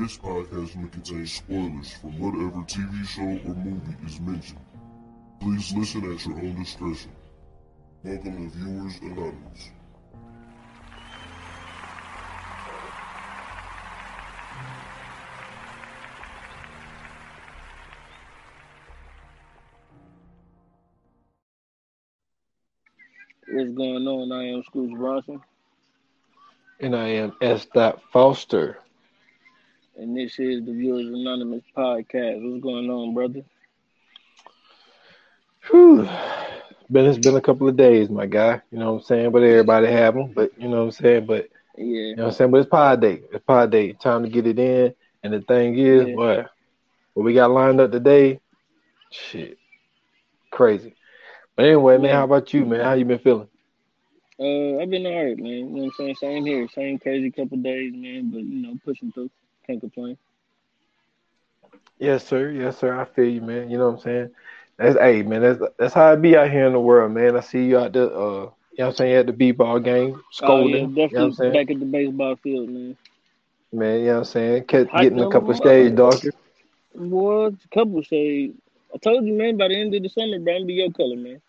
This podcast may contain spoilers from whatever TV show or movie is mentioned. Please listen at your own discretion. Welcome to Viewers Anonymous. What's going on? I am Scrooge Bronson, And I am S. Dot Foster. And this is the Viewers Anonymous podcast. What's going on, brother? Whew. Been it's been a couple of days, my guy. You know what I'm saying? But everybody have them. But you know what I'm saying? But Yeah, you know what I'm saying? But it's pod day. It's pod day. Time to get it in. And the thing is, Yeah. what what we got lined up today, shit. Crazy. But anyway, man, how about you, man? How you been feeling? uh, I've been alright, man. You know what I'm saying? Same here, same crazy couple days, man. But you know, pushing through. Can't complain. Yes, sir. Yes, sir. I feel you, man. You know what I'm saying? That's hey man, that's that's how I be out here in the world, man. I see you out there uh you know what I'm saying, at the B ball game, Oh scolding. yeah, you know what I'm definitely saying? back at the baseball field, man. Man, you know what I'm saying? Kept getting a couple mother- shades darker. What? A couple shades. I told you, man. By the end of the summer, bro, I'm be your color, man.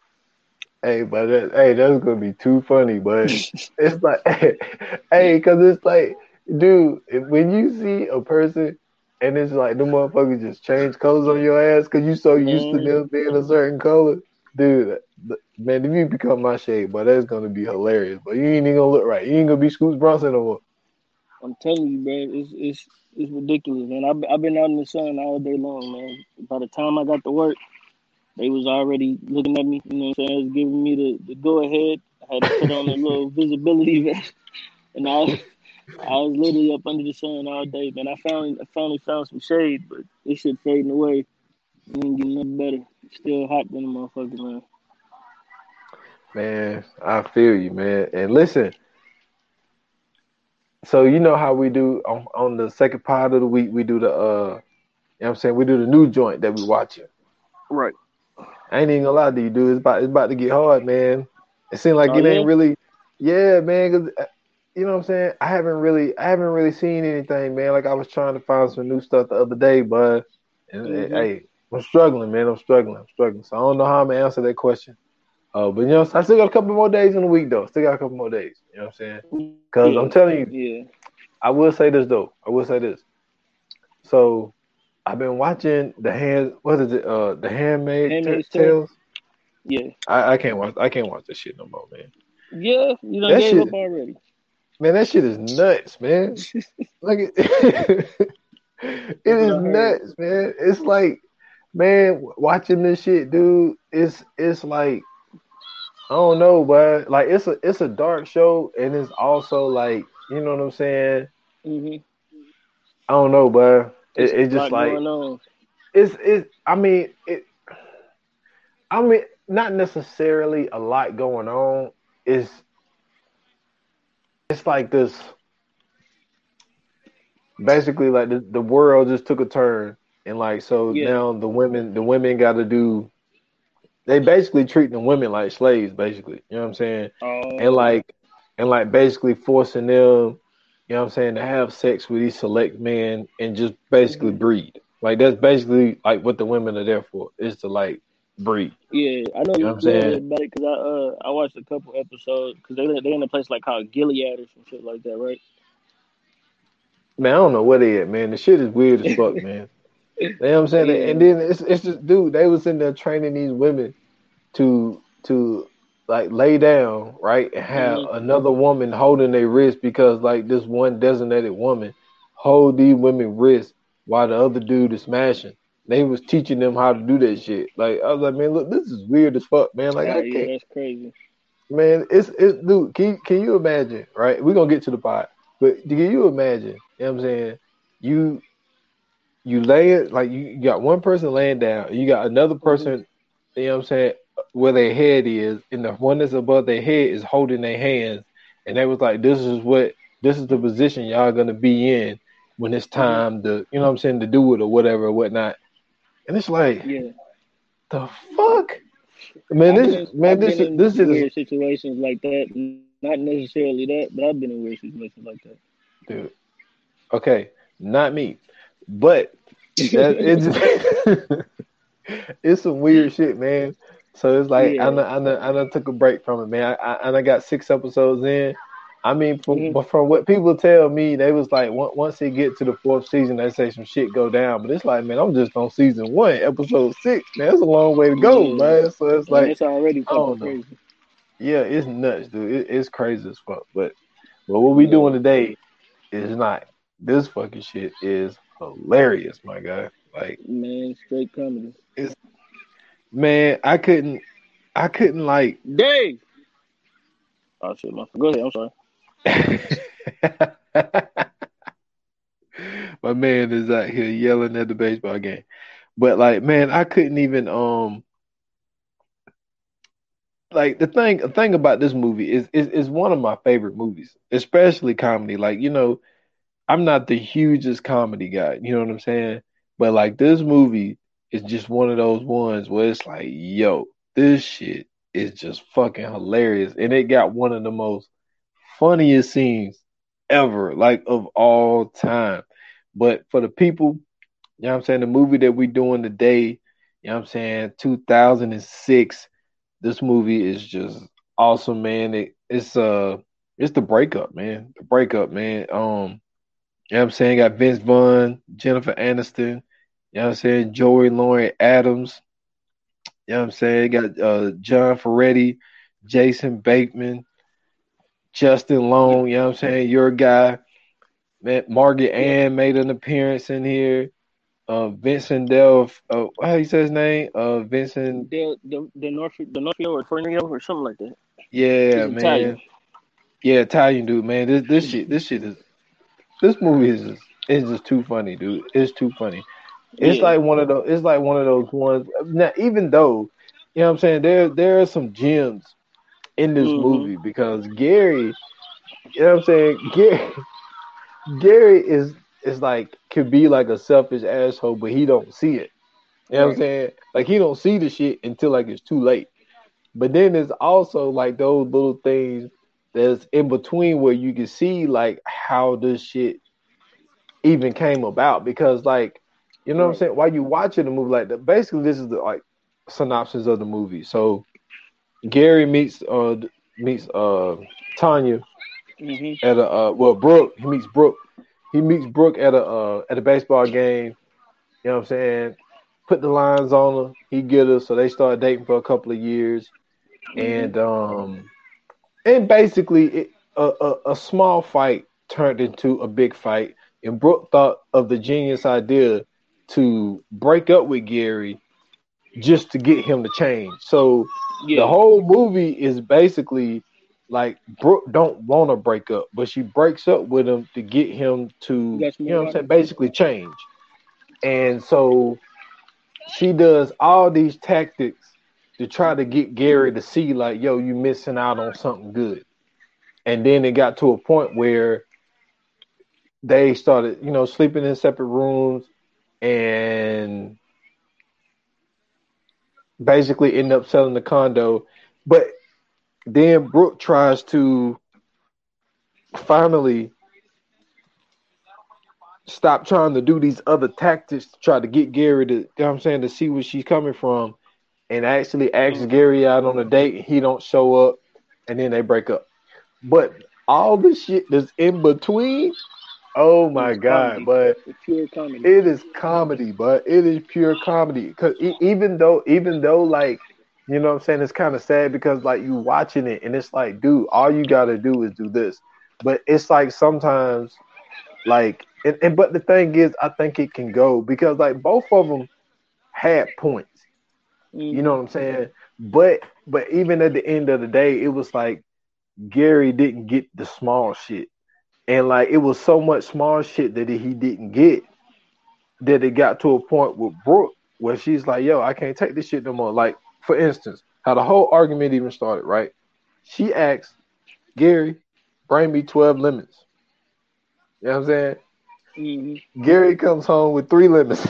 Hey, but that, hey, that's gonna be too funny, but it's like, hey, cause it's like, dude, when you see a person and it's like the motherfuckers just change colors on your ass cause you so used to them mm-hmm. being a certain color, dude. Man, if you become my shade, but that's gonna be hilarious. But you ain't even gonna look right. You ain't gonna be Scoots Bronson no more. I'm telling you, man, it's it's it's ridiculous, man. I've I've been out in the sun all day long, man. By the time I got to work, they was already looking at me. You know what I'm saying? Giving me the, the go ahead. I had to put on a little visibility vest, and I I was literally up under the sun all day, man. I finally I finally found some shade, but this shit fading away. It ain't getting nothing better. It's still hot than a motherfucker, man. Man, I feel you, man. And listen, so you know how we do on, on the second part of the week, we do the uh you know what I'm saying, we do the new joint that we watching. Right. I ain't even gonna lie to you, dude. It's about it's about to get hard, man. It seems like Oh, it ain't yeah? really yeah, man, cause uh, you know what I'm saying? I haven't really I haven't really seen anything, man. Like I was trying to find some new stuff the other day, but Mhm. hey, I'm struggling, man. I'm struggling. I'm struggling. So I don't know how I'm gonna answer that question. Uh, but you know, I still got a couple more days in the week though. Still got a couple more days. You know what I'm saying? Because Yeah. I'm telling you, Yeah. I will say this though. I will say this. So I've been watching the hand. What is it? Uh, the Handmaid Handmaid's Tale? Tales. Yeah. I, I can't watch. I can't watch this shit no more, man. Yeah. You know, gave shit- up already. Man, that shit is nuts, man. Like it, it is what I heard. nuts, man. It's like, man, watching this shit, dude. It's it's like, I don't know, but like it's a it's a dark show, and it's also like, you know what I'm saying? hmm I don't know, but it, It's just like it's it's. I mean it. I mean, not necessarily a lot going on. It's it's like this. Basically, like the, the world just took a turn, and like so Yeah. now the women the women got to do. They basically treating the women like slaves, basically. You know what I'm saying? Oh, and like and like basically forcing them, you know what I'm saying, to have sex with these select men and just basically Mhm. breed. Like that's basically like what the women are there for is to like breed. yeah, I know, You know what I'm saying? about it because I uh I watched a couple episodes because they they in a place like called Gilead or some shit like that, right? Man, I don't know what they at, man. The shit is weird as fuck, man. You know what I'm saying? Yeah. And then it's it's just dude, they was in there training these women to to like lay down, right, and have Mhm. another woman holding their wrist because like this one designated woman hold these women wrists while the other dude is smashing. They was teaching them how to do that shit. Like I was like, man, look, this is weird as fuck, man. Like oh, I can't, that's crazy. man. It's it's dude. Can you, can you imagine? Right, we're gonna get to the pot, but can you imagine? You know what I'm saying? You you lay it like you, you got one person laying down, you got another mm-hmm. person. You know what I'm saying? Where their head is, and the one that's above their head is holding their hands, and they was like, "This is what this is the position y'all gonna be in when it's mm-hmm. time to, you know what I'm saying, to do it or whatever or whatnot." And it's like, Yeah, the fuck, man, this been, man, I've this been in this weird is, situations like that. Not necessarily that, but I've been in weird situations like that. dude. Okay, not me. But that, it's it's some weird shit, man. So it's like Yeah. I done, I done, I done took a break from it, man. I, I, and I got six episodes in. I mean, from Mhm. but from what people tell me, they was like on- once they get to the fourth season, they say some shit go down. But it's like, man, I'm just on season one, episode six. Man, that's a long way to go, Yeah. man. So it's Like, like, it's already crazy. yeah, it's nuts, dude. It, it's crazy as fuck. But but what we doing today is not. This fucking shit is hilarious, my guy. Like, Man, straight comedy. It's man, I couldn't, I couldn't like. Dave. Oh shit, my go ahead. I'm sorry. my man is out here yelling at the baseball game. But like, man, I couldn't even um like the thing the thing about this movie is is is one of my favorite movies, especially comedy. Like, you know, I'm not the hugest comedy guy, you know what I'm saying? But like this movie is just one of those ones where it's like, yo, this shit is just fucking hilarious. And it got one of the most funniest scenes ever, like of all time. But for the people, you know what I'm saying, the movie that we're doing today, you know what I'm saying, 2006, this movie is just awesome, man. It, it's uh it's the breakup, man. The breakup, man. Um, you know what I'm saying? Got Vince Vaughn, Jennifer Aniston, you know what I'm saying, Joey Lauren Adams, you know what I'm saying? Got uh John Ferretti, Jason Bateman, Justin Long, you know what I'm saying? Your guy. Man, Margaret Ann made an appearance in here. Uh, Vincent Del, uh, how you say his name? Uh, Vincent. The the the North the Northfield or Tornado or something like that. Yeah, man. Italian. Yeah, Italian dude, man. This this shit, this shit is, this movie is just, it's just too funny, dude. It's too funny. It's Yeah. like one of those. It's like one of those ones. Now, even though, you know, what I'm saying there there are some gems in this Mhm. movie because Gary, you know, what I'm saying Gary, Gary is is like could be like a selfish asshole, but he don't see it. You know what I'm saying? Like he don't see the shit until like it's too late. But then there's also like those little things that's in between where you can see like how this shit even came about because like you know what I'm saying while you watching the movie like the, basically this is the like synopsis of the movie. So Gary meets uh meets uh Tanya hmm at a uh, well Brooke he meets Brooke. He meets Brooke at a uh, at a baseball game. You know what I'm saying? Put the lines on her. He get her. So they start dating for a couple of years. And um and basically it, a, a a small fight turned into a big fight. And Brooke thought of the genius idea to break up with Gary just to get him to change. So Yeah. the whole movie is basically like Brooke don't want to break up, but she breaks up with him to get him to, you know what I'm saying, basically change. And so she does all these tactics to try to get Gary to see, like, yo, you missing out on something good. And then it got to a point where they started, you know, sleeping in separate rooms and basically end up selling the condo. But then Brooke tries to finally stop trying to do these other tactics to try to get Gary to, you know what I'm saying, to see where she's coming from and actually asks mm-hmm. Gary out on a date. He don't show up and then they break up. But all the shit that's in between, oh my God, comedy. but It's pure comedy. it is comedy, but it is pure comedy. Cause e- even though, even though, like, you know, what I'm saying it's kind of sad because like you watching it and it's like, dude, all you gotta do is do this. But it's like sometimes, like, and, and but the thing is, I think it can go because like both of them had points. Mhm. You know what I'm saying? But but even at the end of the day, it was like Gary didn't get the small shit. And like it was so much small shit that he didn't get that it got to a point with Brooke where she's like, yo, I can't take this shit no more. Like, for instance, how the whole argument even started, right? She asked Gary, bring me 12 lemons. You know what I'm saying? Mhm. Gary comes home with three lemons.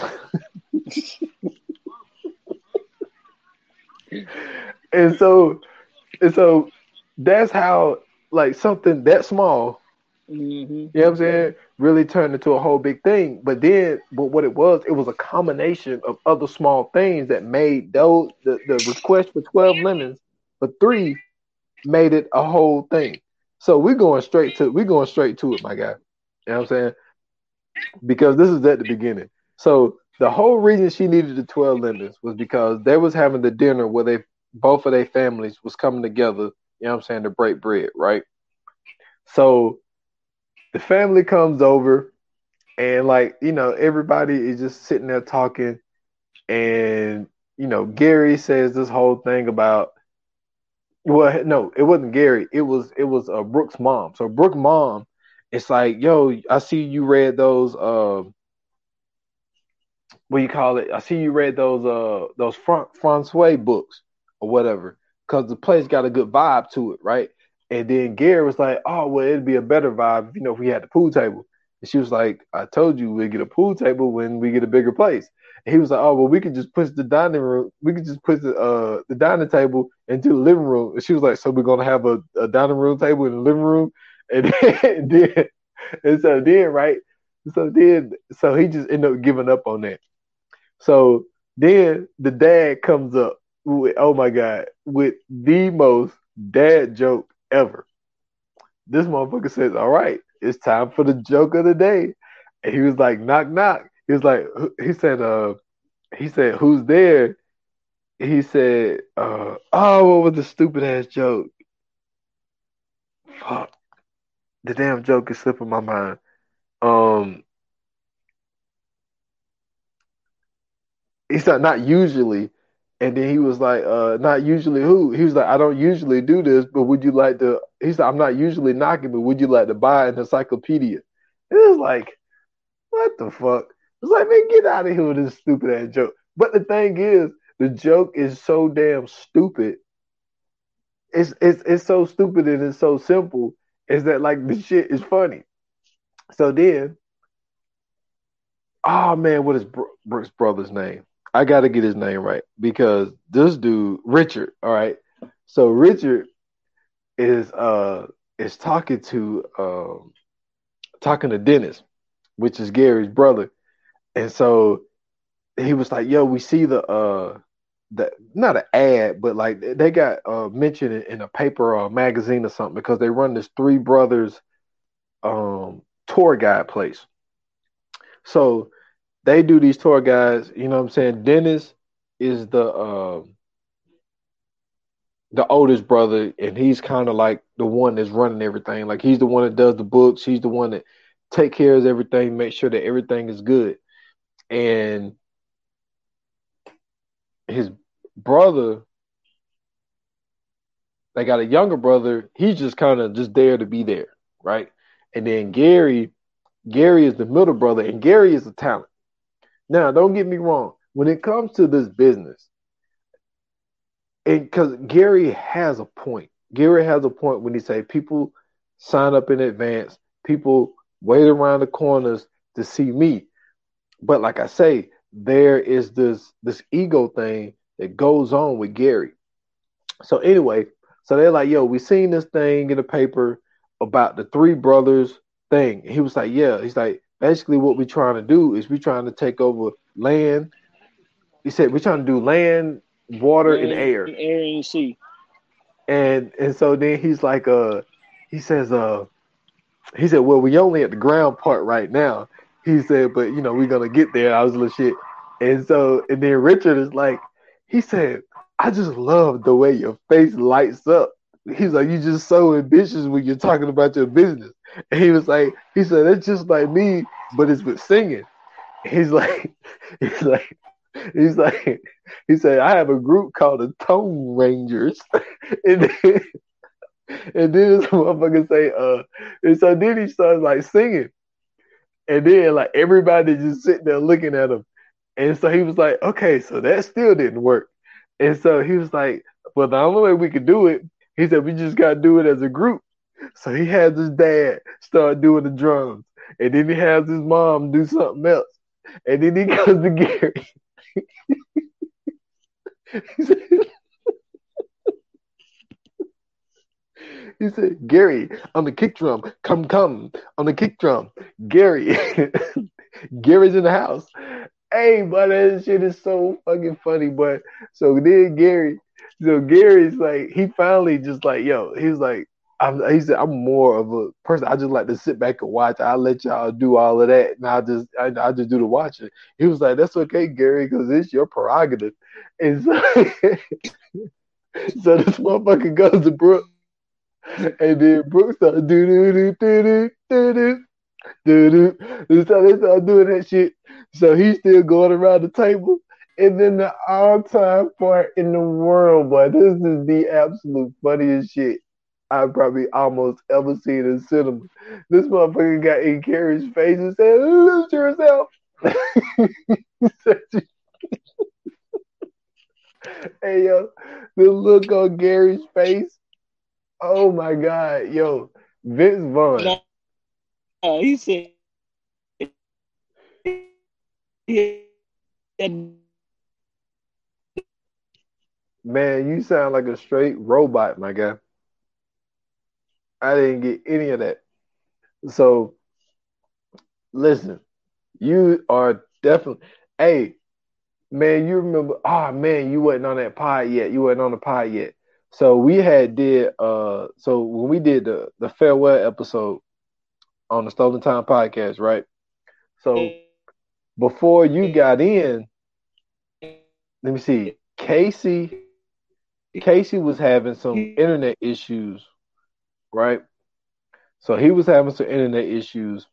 and so and so that's how like something that small Mm-hmm. You know what I'm saying? Really turned into a whole big thing. But then, but what it was, it was a combination of other small things that made those the, the request for 12 lemons for three made it a whole thing. So we're going straight to we're going straight to it, my guy. You know what I'm saying? Because this is at the beginning. So the whole reason she needed the 12 lemons was because they was having the dinner where they both of their families was coming together, you know what I'm saying, to break bread, right? So the family comes over and like you know everybody is just sitting there talking. And you know gary says this whole thing about well no it wasn't gary. It was it was uh, brooke's mom. So brooke's mom it's like yo i see you read those uh what you call it? I see you read those uh those Fran- francois books or whatever because the place got a good vibe to it right and then Gary was like, "Oh, well, it'd be a better vibe, you know, if we had the pool table." And she was like, "I told you we'd get a pool table when we get a bigger place." And he was like, "Oh, well, we could just push the dining room. We could just put the uh the dining table into the living room." And she was like, "So we're gonna have a, a dining room table in the living room?" And then, then and so then right, so then so he just ended up giving up on that. So then the dad comes up with, oh my god, with the most dad joke ever. This motherfucker says, "All right, it's time for the joke of the day," and he was like, "Knock, knock." He was like, he said, "Uh, he said, who's there?" He said, uh, "Oh, what was the stupid ass joke?" Fuck, the damn joke is slipping my mind. Um, he said, "Not usually." And then he was like, uh, not usually who? He was like, I don't usually do this, but would you like to? He said, I'm not usually knocking, but would you like to buy an encyclopedia? It was like, what the fuck? It's like, man, get out of here with this stupid ass joke. But the thing is, the joke is so damn stupid. It's it's it's so stupid and it's so simple. Is that like the shit is funny? So then, oh man, what is Brooke's brother's name? I got to get his name right because this dude, Richard, all right. So Richard is uh is talking to um talking to Dennis, which is Gary's brother, and so he was like, "Yo, we see the uh the not an ad, but like they got uh mentioned in a paper or a magazine or something because they run this three brothers um tour guide place. So they do these tour guys, You know what I'm saying? Dennis is the uh, the oldest brother, and he's kind of like the one that's running everything. Like he's the one that does the books. He's the one that take care of everything, make sure that everything is good. And his brother, they got a younger brother. He's just kind of just there to be there, right? And then Gary, Gary is the middle brother, and Gary is a talent. Now, don't get me wrong. When it comes to this business, and because Gary has a point. Gary has a point when he say people sign up in advance, people wait around the corners to see me. But like I say, there is this this ego thing that goes on with Gary. So anyway, so they're like, yo, we seen this thing in the paper about the three brothers thing. he was like, yeah. He's like, basically what we're trying to do is we're trying to take over land. He said we're trying to do land, water, land, and air. Air and sea. And and so then he's like, uh, he says, uh, he said, well, we only at the ground part right now. He said, but you know, we're gonna get there. I was a little shit. And so and then Richard is like, he said, I just love the way your face lights up. He's like, you're just so ambitious when you're talking about your business. And he was like, he said, it's just like me, but it's with singing. He's like, he's like, he's like, he said, I have a group called the Tone Rangers. and then, and then this motherfucker say, uh, and so then he starts like singing. And then like everybody just sitting there looking at him. And so he was like, okay, so that still didn't work. And so he was like, well, the only way we could do it, he said, we just got to do it as a group. So he has his dad start doing the drums, and then he has his mom do something else, and then he goes to Gary. he said, Gary, on the kick drum, come, come, on the kick drum. Gary, Gary's in the house. Hey, but that shit is so fucking funny. But so then Gary, so Gary's like, he finally just like, yo, he's like, I'm, he said, I'm more of a person. I just like to sit back and watch. I let y'all do all of that, and I just, I, I just do the watching. He was like, "That's okay, Gary, because it's your prerogative." And so, so this motherfucker goes to Brooke, and then Brooke starts do do do do do do do do. So they start doing that shit. So he's still going around the table. And then the all-time part in the world, but this is the absolute funniest shit I've probably almost ever seen in cinema. This motherfucker got in Gary's face and said, "Lose yourself." hey yo, the look on Gary's face. Oh my god, yo, Vince Vaughn. No, oh, he said. Man, you sound like a straight robot, my guy. I didn't get any of that. So, listen, you are definitely. Hey, man, you remember? Oh man, you wasn't on that pod yet. You wasn't on the pod yet. So we had did. Uh, so when we did the the farewell episode on the Stolen Time podcast, right? So before you got in, let me see. Casey, Casey was having some internet issues right? So he was having some internet issues.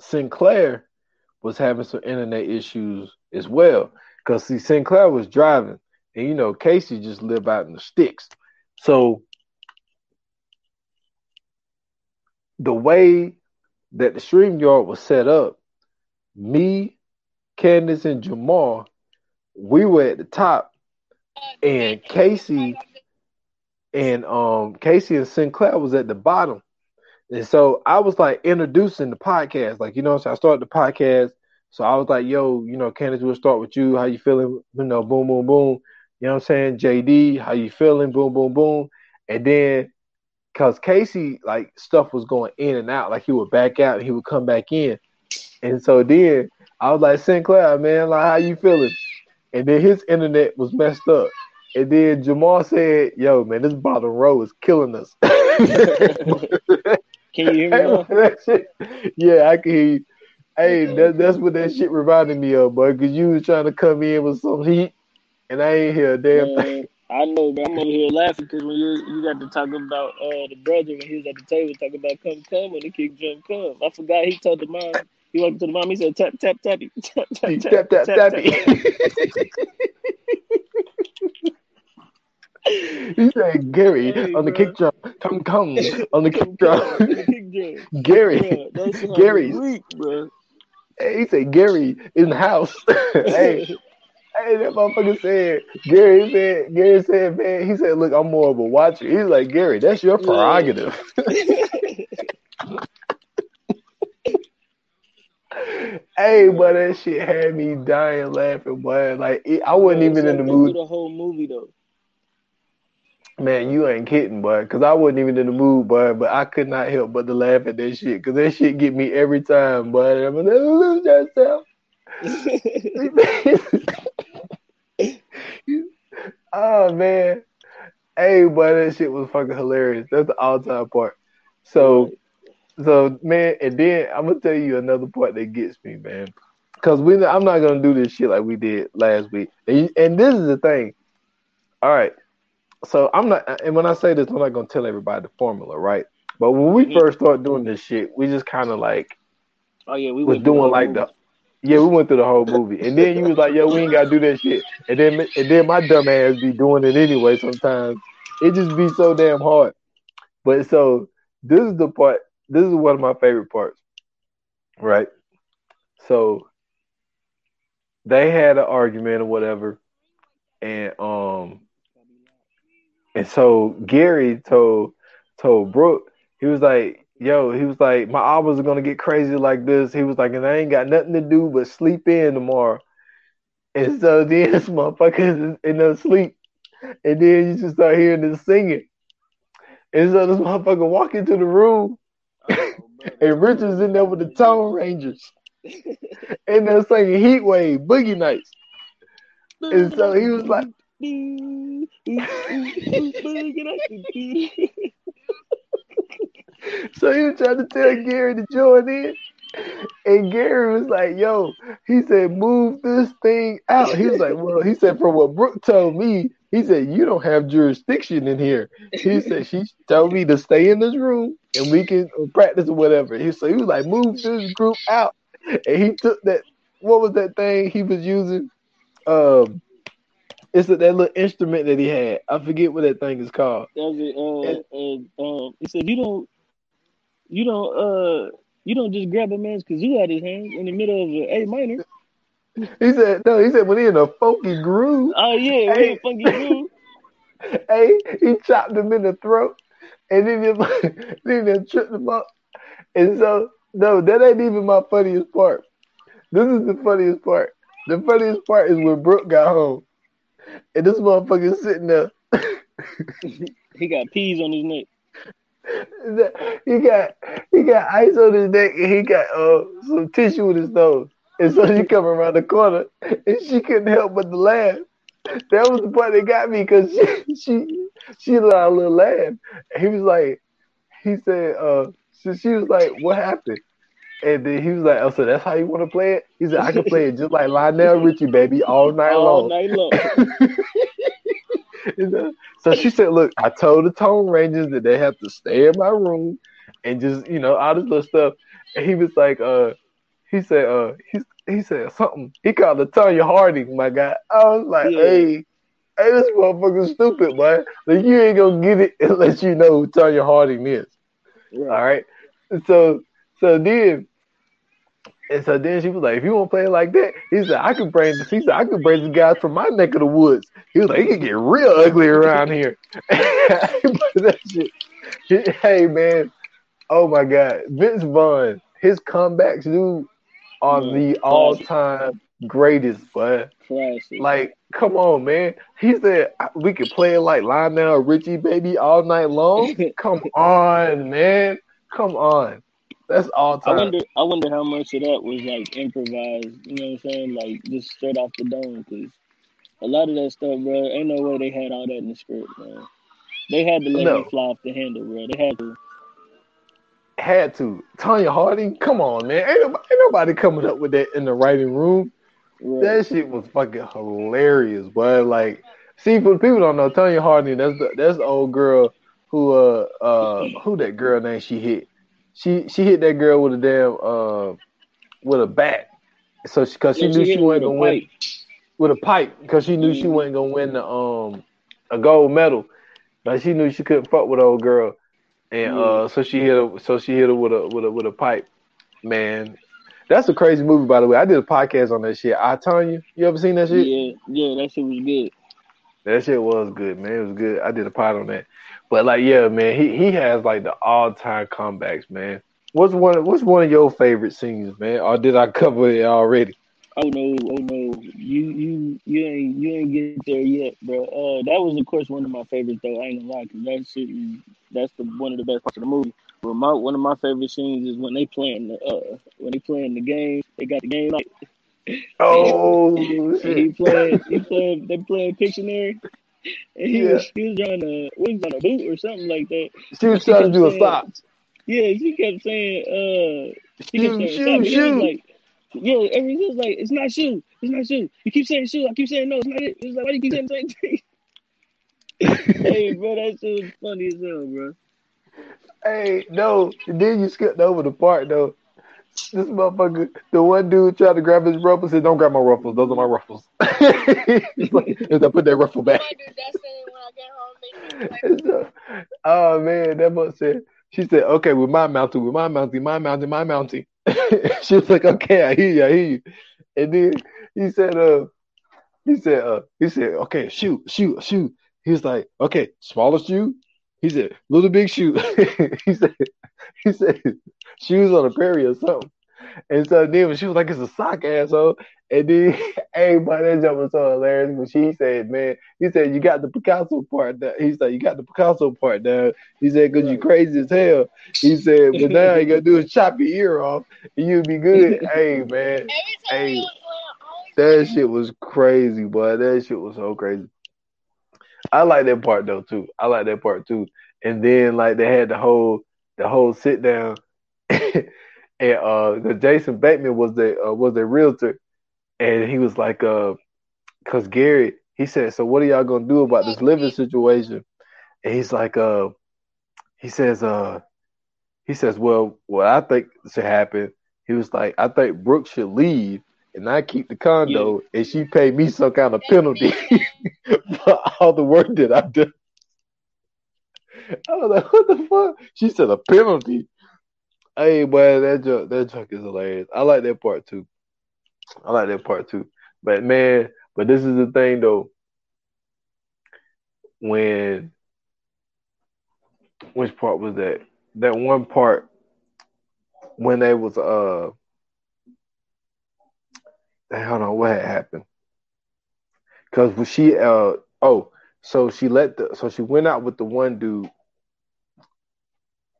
Sinclair was having some internet issues as well. Because see, Sinclair was driving, and you know, Casey just lived out in the sticks. So the way that the StreamYard was set up, me, Candace, and Jamal, we were at the top, and Casey and um Casey and Sinclair was at the bottom. And so I was like introducing the podcast, like you know, so I started the podcast. So I was like, yo, you know, Candace, we'll start with you. How you feeling? You know, boom, boom, boom. You know what I'm saying? JD, how you feeling? Boom, boom, boom. And then cause Casey, like stuff was going in and out, like he would back out and he would come back in. And so then I was like, Sinclair, man, like how you feeling? And then his internet was messed up. And then Jamal said, "Yo, man, this bottom row is killing us." can you hear me? yeah, I can hear you. Hey, that, that's what that shit reminded me of, boy, because you was trying to come in with some heat, and I ain't hear a damn man, thing. I know, but I'm over here laughing because when you you got to talk about uh, the brother when he was at the table talking about come come when the kick jump come. I forgot he told the mom. He walked to the mom. He said tap tap tappy tap tap tap tap tap. tap, tap. He said, Gary hey, on the bro. kick drum. Come, come on the kick drum. Gary, bro, Gary. Weak, bro. Hey, he said, Gary in the house. hey, hey, that motherfucker said, Gary said, Gary said, man, he said, look, I'm more of a watcher. He's like, Gary, that's your prerogative. Hey, but that shit had me dying laughing, boy. Like, it, I wasn't even so in the mood. The whole movie though. Man, you ain't kidding, boy. Because I wasn't even in the mood, boy. But I could not help but to laugh at that shit. Because that shit get me every time, boy. I'm like, lose yourself. oh man, hey, boy, that shit was fucking hilarious. That's the all-time part. So, so man, and then I'm gonna tell you another part that gets me, man. Because we, I'm not gonna do this shit like we did last week. And, and this is the thing. All right so I'm not, and when I say this, I'm not gonna tell everybody the formula, right? But when we first started doing this shit, we just kind of like, oh yeah, we was doing like movie. the, yeah, we went through the whole movie, and then you was like, yo, we ain't gotta do that shit, and then and then my dumb ass be doing it anyway. Sometimes it just be so damn hard. But so this is the part. This is one of my favorite parts, right? So they had an argument or whatever, and um and so Gary told told Brooke, he was like, yo, he was like, my albums are gonna get crazy like this. He was like, and I ain't got nothing to do but sleep in tomorrow. And so then this motherfucker in no sleep. And then you just start hearing this singing. And so this motherfucker walk into the room, Oh, and Richard's in there with the Tone Rangers, and they're singing Heat Wave, Boogie Nights. And so he was like, so he was trying to tell Gary to join in. And Gary was like, yo, he said, move this thing out. He was like, well, he said, from what Brooke told me, he said, you don't have jurisdiction in here. He said, she told me to stay in this room and we can practice or whatever. He so he was like, move this group out. And he took that, what was that thing he was using? Um, it's that little instrument that he had. I forget what that thing is called. That was it. Uh, uh, um, he said, "You don't, you don't, uh, you don't just grab a man's kazoo out of his hand in the middle of a A minor." He said, "No." He said, "When he in a funky groove." Oh yeah, Hey. hey. funky groove. hey, he chopped him in the throat, and then he, then tripped him up. And so, no, that ain't even my funniest part. This is the funniest part. The funniest part is when Brooke got home, and this motherfucker sitting there. He got peas on his neck. he got he got ice on his neck, and he got uh some tissue in his nose. And so she come around the corner, and she couldn't help but to laugh. That was the part that got me because she she she let a little laugh. And he was like, he said, uh, so she was like, what happened? And then he was like, oh, so that's how you want to play it? He said, I can play it just like Lionel Richie, baby, all night All long. night long. So she said, look, I told the Tone Rangers that they have to stay in my room and just, you know, all this little stuff. And he was like, uh, he said, uh, he, he said something. He called her Tonya Harding, my guy. I was like, Yeah. hey, hey, this motherfucker's stupid, man. Like, you ain't gonna get it unless you know who Tonya Harding is. All Right. so, so then, and so then she was like, if you want to play it like that, he said, I could bring, this. he said, I could bring the guys from my neck of the woods. He was like, it can get real ugly around here. that shit. Hey, man. Oh, my God. Vince Vaughn, his comebacks, dude, are the all time greatest, but Classic. like, come on, man. He said we could play it like Lionel Richie, baby, all night long. Come on, man. Come on. That's all time. I wonder. I wonder how much of that was like improvised. You know what I'm saying? Like just straight off the dome. Because a lot of that stuff, bro, ain't no way they had all that in the script, man. They had to let No. him fly off the handle, bro. They had to. Had to. Tonya Harding, come on, man. Ain't nobody, ain't nobody coming up with that in the writing room. Right. That shit was fucking hilarious, but like, see, for the people don't know, Tonya Harding, that's the that's the old girl who uh uh who that girl name she hit. She she hit that girl with a damn uh with a bat. So she cause she Yeah, knew she him wasn't gonna win pipe. with a pipe because she knew she Mhm. wasn't gonna win the um a gold medal. Like she knew she couldn't fuck with old girl, and uh so she hit her so she hit her with a with a with a pipe. Man, that's a crazy movie by the way. I did a podcast on that shit. I tell you, you ever seen that shit? Yeah, yeah, that shit was good. That shit was good, man. It was good. I did a pod on that. But like, yeah, man, he he has like the all time comebacks, man. What's one what's one of your favorite scenes, man? Or did I cover it already? Oh no, oh no, you you you ain't you ain't get there yet, bro. Uh, that was of course one of my favorites though. I ain't gonna lie, 'cause that shit is that's the one of the best parts of the movie. But my one of my favorite scenes is when they playing the uh when they playing the game. They got the game like Oh he playing he playing they playing Pictionary. And he Yeah. was he was trying to what was on a boot or something like that. She was She trying to kept do a stop. Yeah, she kept saying uh she kept Shoot, saying shoot, stop. And he was shoot. like yeah, everything was like, it's not shoe. It's not shoe. You keep saying shoe. I keep saying no, it's not it. It's like, why do you keep saying the same thing? hey, bro, that shit was funny as hell, bro. Hey, no. Then you skipped over the part though. This motherfucker, the one dude tried to grab his ruffles, said, "Don't grab my ruffles. Those are my ruffles." He's like, "If I put that ruffle back." I did that thing when I get home. They keep like, And so- oh man, that must said. She said, "Okay, with my mounting, with my mounting, my mounting, my mounting." she was like, "Okay, I hear you, I hear you." And then he said, "Uh, he said, uh, he said, okay, shoot, shoot, shoot." He was like, "Okay, smaller shoe." He said, "Little big shoe." he said, "He said, shoes on a prairie or something." And so then when she was like, "It's a sock, asshole," and then hey, but that joke was so hilarious when she said, "Man," he said, "You got the Picasso part down." He said, "You got the Picasso part down." He said, "Cause you crazy as hell." He said, "But now you gotta do is chop your ear off, and you'll be good." hey, man, Hey, we was going, always that shit was crazy, boy. That shit was so crazy. I like that part though too. I like that part too. And then like they had the whole the whole sit down, and uh, the Jason Bateman was the uh, was the realtor, and he was like, uh, cause Gary, he said, so what are y'all gonna do about this living situation? And he's like, uh, he says, uh, he says, well, what I think should happen. He was like, I think Brooke should leave. And I keep the condo, and she pay me some kind of penalty for all the work that I done. I was like, what the fuck? She said a penalty. Hey, boy, that joke, that joke is hilarious. I like that part too. I like that part too. But man, but this is the thing though. When, which part was that? That one part when they was uh, hold on, what had happened? Because when she uh oh, so she let the so she went out with the one dude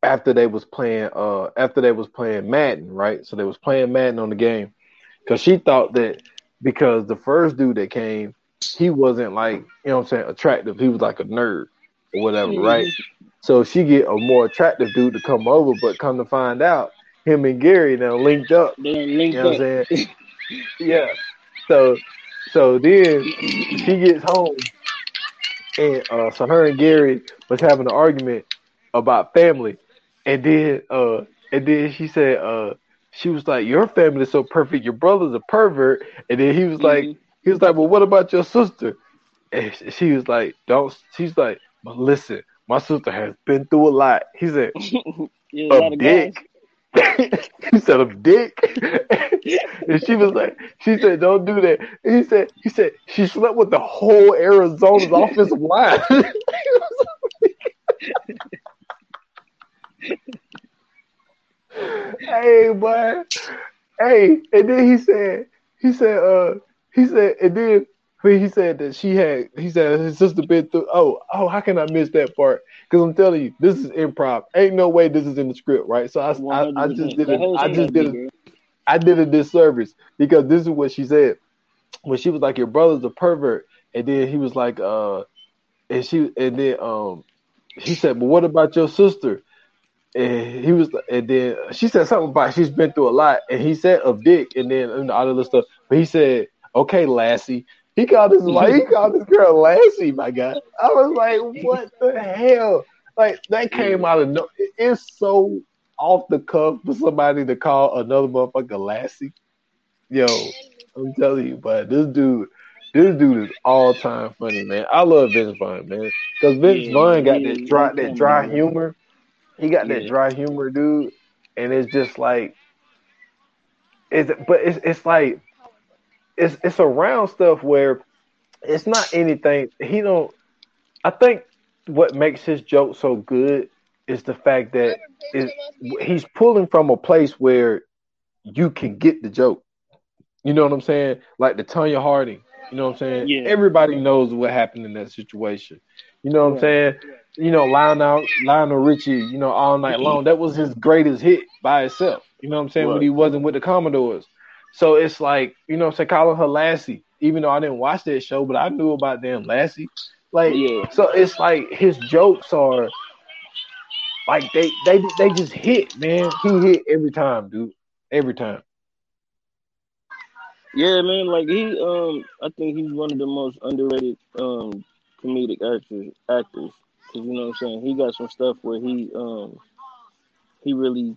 after they was playing uh after they was playing Madden, right? So they was playing Madden on the game because she thought that because the first dude that came, he wasn't like you know what I'm saying attractive. He was like a nerd or whatever, right? So she get a more attractive dude to come over, but come to find out, him and Gary now linked up. They linked You know what up. I'm saying? yeah. So so then she gets home and uh so her and Gary was having an argument about family. And then uh and then she said uh she was like, Your family is so perfect, your brother's a pervert. And then he was like Mhm. he was like, Well what about your sister? And she was like, Don't she's like, But listen, my sister has been through a lot. He said, yeah, a dick. he said a dick. and she was like, she said, don't do that. And he said, he said, she slept with the whole Arizona's offensive line. Hey, boy. Hey, and then he said, he said, uh, he said, and then he said that she had, he said his sister been through. Oh, oh, how can I miss that part? Because I'm telling you, this is improv. Ain't no way this is in the script, right? So I, I, I just did it. I just did it. I did a disservice because this is what she said when she was like, "Your brother's a pervert," and then he was like, "Uh," and she and then um, he said, "But what about your sister?" And he was, and then she said something about she's been through a lot, and he said of dick, and then and all of this stuff. But he said, "Okay, Lassie." He called this like he called this girl Lassie. My God, I was like, "What the hell?" Like that came out of no. it- It's so off the cuff for somebody to call another motherfucker Lassie. Yo, I'm telling you, but this dude, this dude is all time funny, man. I love Vince Vaughn, man, because Vince Yeah, Vaughn got that dry, that dry humor. He got that dry humor, dude, and it's just like, it's but it's it's like, it's it's around stuff where it's not anything. He don't. I think what makes his joke so good is the fact that is he's pulling from a place where you can get the joke. You know what I'm saying? Like the Tonya Harding. You know what I'm saying? Yeah. Everybody knows what happened in that situation. You know what I'm saying? You know, Lionel Lionel Richie, you know, all night long. That was his greatest hit by itself. You know what I'm saying? When he wasn't with the Commodores. So it's like, you know I'm saying, calling her Lassie, even though I didn't watch that show, but I knew about damn Lassie. Like Yeah. so it's like his jokes are like they they they just hit, man. He hit every time, dude. Every time. Yeah, man. Like he, um, I think he's one of the most underrated um comedic actors. Actors, 'Cause you know what I'm saying. He got some stuff where he, um, he really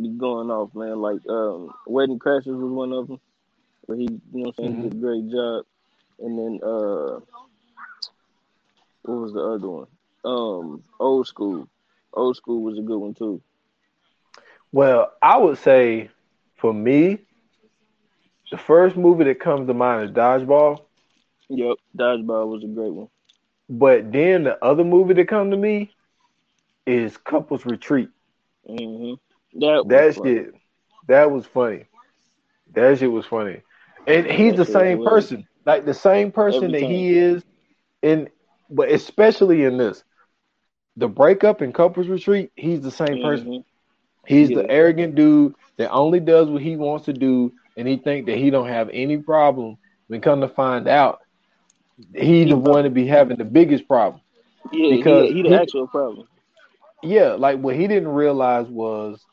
be going off, man. Like um, Wedding Crashers was one of them, where he, you know what I'm saying, he did a great job. And then uh, what was the other one? Um, Old School. Old School was a good one too. Well, I would say for me, the first movie that comes to mind is Dodgeball. Yep, Dodgeball was a great one. But then the other movie that come to me is Couples Retreat. hmm That That funny. shit, That was funny. That shit was funny. And he's the That same was. person. Like the same person that he is in but especially in this. The breakup and couples retreat, he's the same person. Mhm. He's Yeah. the arrogant dude that only does what he wants to do, and he think that he don't have any problem. When come to find out, he the one to be having the biggest problem. Yeah, Because he, he the he- actual problem. Yeah, like what he didn't realize was,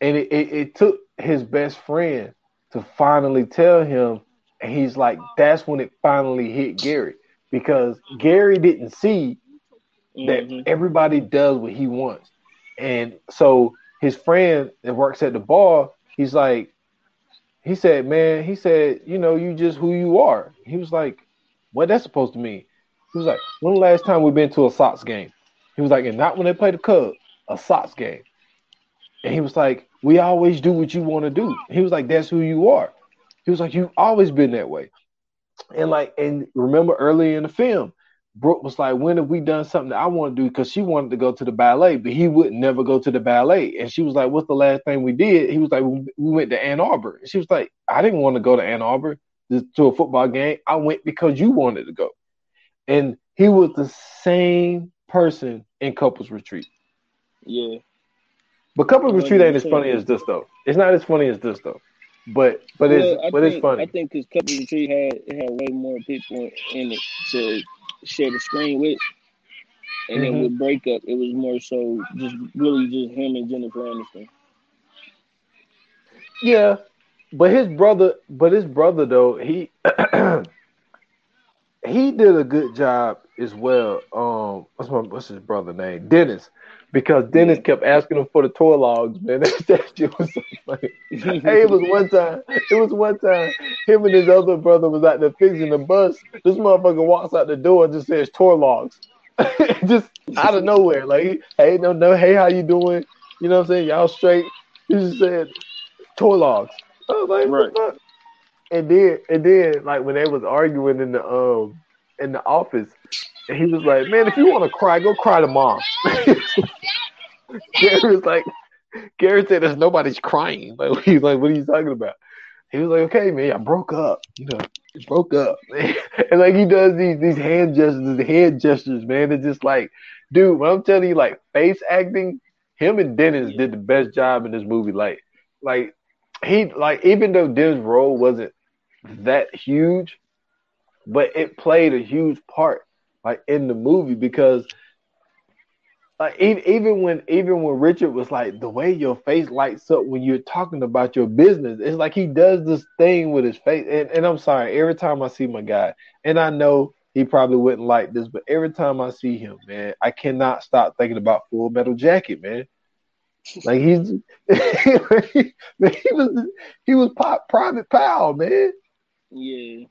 and it, it, it took his best friend to finally tell him, and he's like, that's when it finally hit Gary because Gary didn't see that Mhm. everybody does what he wants. And so his friend that works at the bar, he's like, he said, man, he said, you know, you just who you are. He was like, what that's supposed to mean? He was like, when the last time we've been to a Sox game? He was like, and not when they play the Cubs, a Sox game. And he was like, we always do what you want to do. He was like, that's who you are. He was like, you've always been that way. And like, and remember earlier in the film, Brooke was like, when have we done something that I want to do? Because she wanted to go to the ballet, but he would never go to the ballet. And she was like, what's the last thing we did? He was like, we we went to Ann Arbor. And she was like, I didn't want to go to Ann Arbor to a football game. I went because you wanted to go. And he was the same person in couples retreat. Yeah. But couples retreat ain't as funny as this though. It's not as funny as this though. But but Well, it's I but think, it's funny. I think because couples Retreat had it had way more people in it to share the screen with, and then Mhm. with Breakup, it was more so just really just him and Jennifer Aniston. Yeah, but his brother, but his brother though, he he did a good job as well. Um, what's my what's his brother name? Dennis, because Dennis kept asking him for the tour logs. Man, that, that shit was so funny. Hey, it was one time. It was one time. Him and his other brother was out there fixing the bus. This motherfucker walks out the door and just says tour logs, just out of nowhere. Like, hey, no, no, hey, how you doing? You know what I'm saying? Y'all straight? He just said tour logs. I was like, what the fuck? And then, and then, like when they was arguing in the um in the office, and he was like, "Man, if you want to cry, go cry to mom." Gary was like, Gary said, "There's nobody's crying." Like he's like, "What are you talking about?" He was like, "Okay, man, I broke up. You know, broke up." and like he does these these hand gestures, the head gestures, man. It's just like, dude, when I'm telling you, like face acting, him and Dennis did the best job in this movie. Like, like he like even though Dennis' role wasn't that huge, but it played a huge part like in the movie because like even when even when Richard was like the way your face lights up when you're talking about your business, it's like he does this thing with his face. And, and I'm sorry, every time I see my guy, and I know he probably wouldn't like this, but every time I see him, man, I cannot stop thinking about Full Metal Jacket, man. Like he's he was he was pop, private Pyle, man. yeah,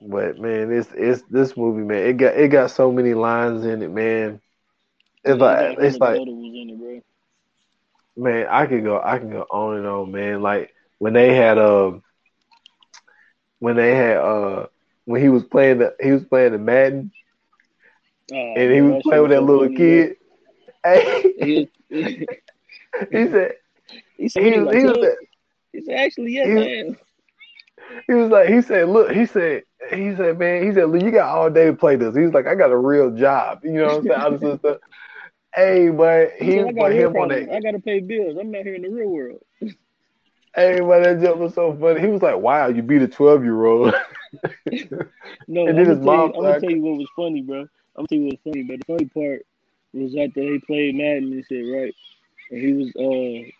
But man, it's it's this movie, man. It got it got so many lines in it, man. It's Yeah, like it's like it, man, I could go I can go on and on, man. Like when they had uh when they had uh when he was playing the he was playing the Madden Oh, and he was playing with that little kid. Hey. He, he said he said, he was like, he was like, he said, actually, yes, he was- he was like he said look he said he said man he said look you got all day to play this. He was like I got a real job, you know what I'm saying? All this stuff. Hey, but He he said, I but him on that. I got to pay bills. I'm not here in the real world. Hey, but that joke was so funny. He was like, "Wow, you beat a twelve year old." No, And I'm gonna, his tell mom you, I'm gonna like- tell you what was funny, bro. I'm gonna tell you what's funny, but the funny part was after they played Madden and shit, right? And he was uh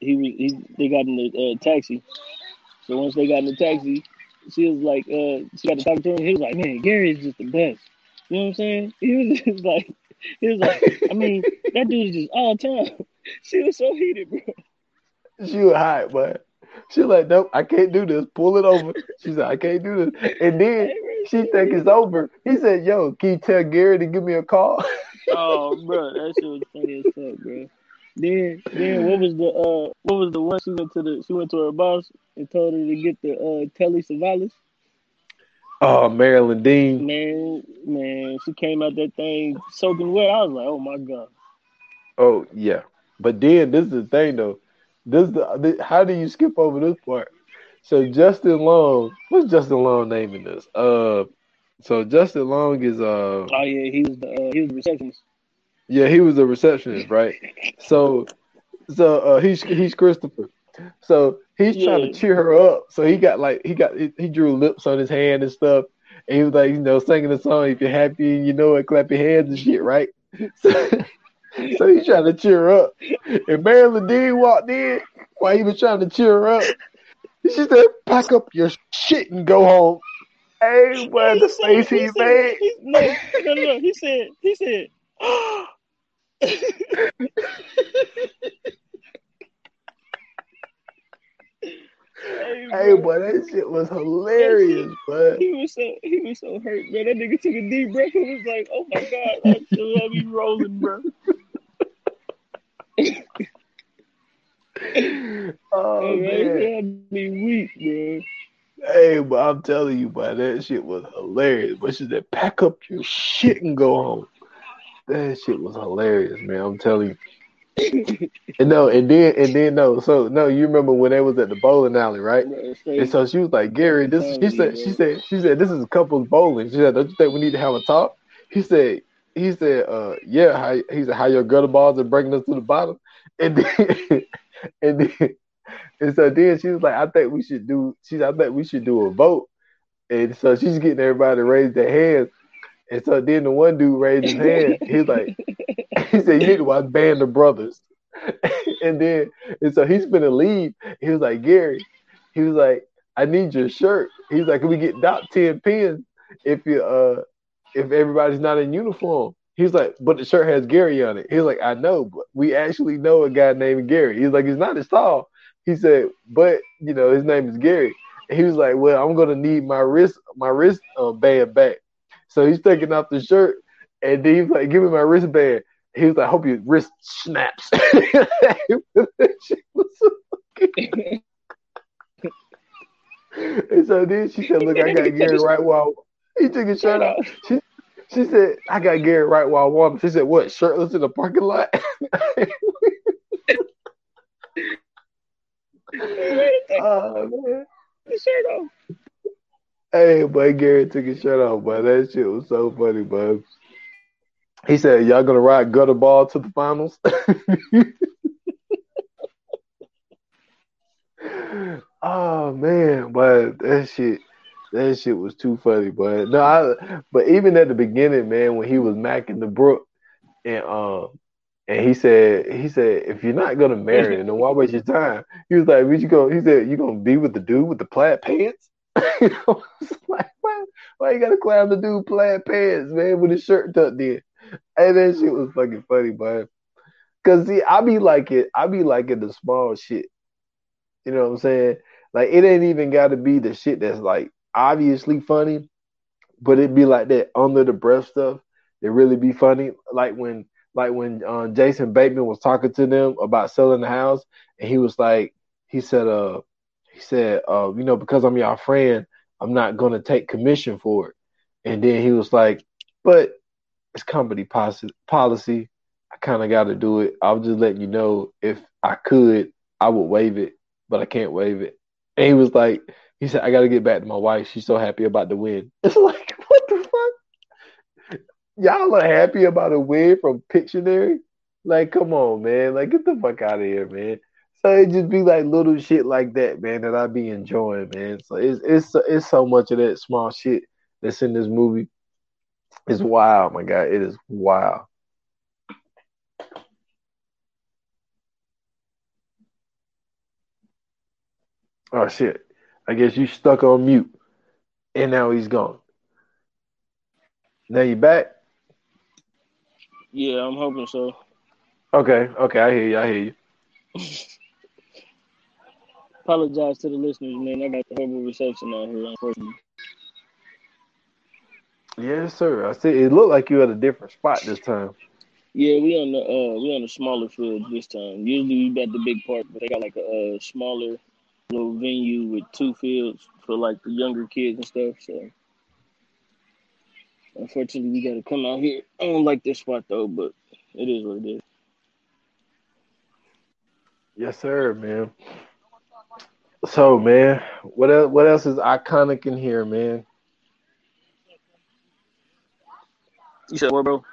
he was he they got in the uh, taxi. So once they got in the taxi, she was like uh she got to talk to him. He was like, Man, Gary's just the best. You know what I'm saying? He was just like he was like, I mean, that dude is just all time. She was so heated, bro. she was hot, but she was like, "Nope, I can't do this. Pull it over." She said, "I can't do this." And then she think it's over. He said, "Yo, can you tell Gary to give me a call?" Oh, bro, that shit was funny as fuck, bro. Then, then what was the uh, what was the one she went to the she went to her boss and told her to get the uh Telly Savalas. Oh, Marilyn Dean. Man, man, she came out that thing soaking wet. I was like, oh my god. Oh yeah, but then this is the thing though. this the, the how do you skip over this part? So Justin Long, what's Justin Long naming this? Uh, so Justin Long is uh, Oh yeah, he was the uh, he was the receptionist. yeah, he was a receptionist, right? So, so uh, he's he's Christopher. So he's trying to cheer her up. So he got like he got he, he drew lips on his hand and stuff. And he was like, you know, singing the song. If you're happy and you know it, clap your hands and shit, right? So, so he's trying to cheer her up. And Marilyn Dean walked in while he was trying to cheer her up. She said, "Pack up your shit and go home." Hey, boy, the face he said- made. he- no, no, no. He said, he said, hey, Hey, boy, that shit was hilarious, but He was so he was so hurt, man. That nigga took a deep breath and was like, "Oh my god, shit oh, oh, had me rolling, bro." Oh Hey, man, man. me weak, bro. Hey, but I'm telling you, boy, that shit was hilarious. But she said, pack up your shit and go home. That shit was hilarious, man. I'm telling you. And no, and then and then no, so no, you remember when they was at the bowling alley, right? And so she was like, Gary, this she said she said she said this is a couples bowling. She said, Don't you think we need to have a talk? He said he said, uh yeah, how he said how your gutter balls are bringing us to the bottom. And then and then and so then she was like, I think we should do she's I think we should do a vote. And so she's getting everybody to raise their hands. And so then the one dude raised his hand. He's like, he said, You need to watch Band of Brothers. and then and so he's gonna leave. He was like, Gary, he was like, I need your shirt. He's like, Can we get doc 10 pins if you uh if everybody's not in uniform? He's like, but the shirt has Gary on it. He's like, I know, but we actually know a guy named Gary. He's like, he's not as tall. He said, but you know, his name is Gary. And he was like, Well, I'm gonna need my wrist, my wrist uh, band back. So he's taking off the shirt and then he's like, Give me my wristband. He was like, I hope your wrist snaps. That shit was so fucking- and so then she said, Look, I got Gary right while he took his shirt off. She, she said, I got Gary right while I want. She said, What, shirtless in the parking lot? oh man. the shirt off. Hey, but Gary took his shirt off, but that shit was so funny, bud. He said, Y'all gonna ride gutter ball to the finals? oh man, but that shit that shit was too funny, but no, I but even at the beginning, man, when he was macking the Brooke and um and he said he said, if you're not gonna marry then why waste your time? He was like, what you go he said, you gonna be with the dude with the plaid pants? you know, like, why, why you gotta clown the dude plaid pants, man, with his shirt tucked in? And that shit was fucking funny, but cause see, I be like it, I be liking the small shit. You know what I'm saying? Like it ain't even gotta be the shit that's like obviously funny, but it be like that under the breath stuff that really be funny. Like when like when uh, Jason Bateman was talking to them about selling the house, and he was like, he said, uh, he said, uh, you know, because I'm your friend, I'm not gonna take commission for it. And then he was like, but it's company policy. I kind of got to do it. I was just letting you know if I could, I would waive it, but I can't waive it. And he was like, he said, I got to get back to my wife. She's so happy about the win. It's like? Y'all are happy about a win from Pictionary? Like, come on, man. Like, get the fuck out of here, man. So it just be like little shit like that, man, that I be enjoying, man. So it's it's it's so much of that small shit that's in this movie. It's wild, my God. It is wild. Oh shit. I guess you stuck on mute. And now he's gone. Now you back? Yeah, I'm hoping so. Okay, okay, I hear you, I hear you. Apologize to the listeners, man. I got the horrible reception out here, unfortunately. Yes, sir. I see it looked like you at a different spot this time. Yeah, we on the uh we on the smaller field this time. Usually we at the big park, but they got like a, uh smaller little venue with two fields for like the younger kids and stuff. So unfortunately, we got to come out here. I don't like this spot though, but it is what it is. Yes, sir, man. So, man, what else? What else is iconic in here, man? You said what, bro?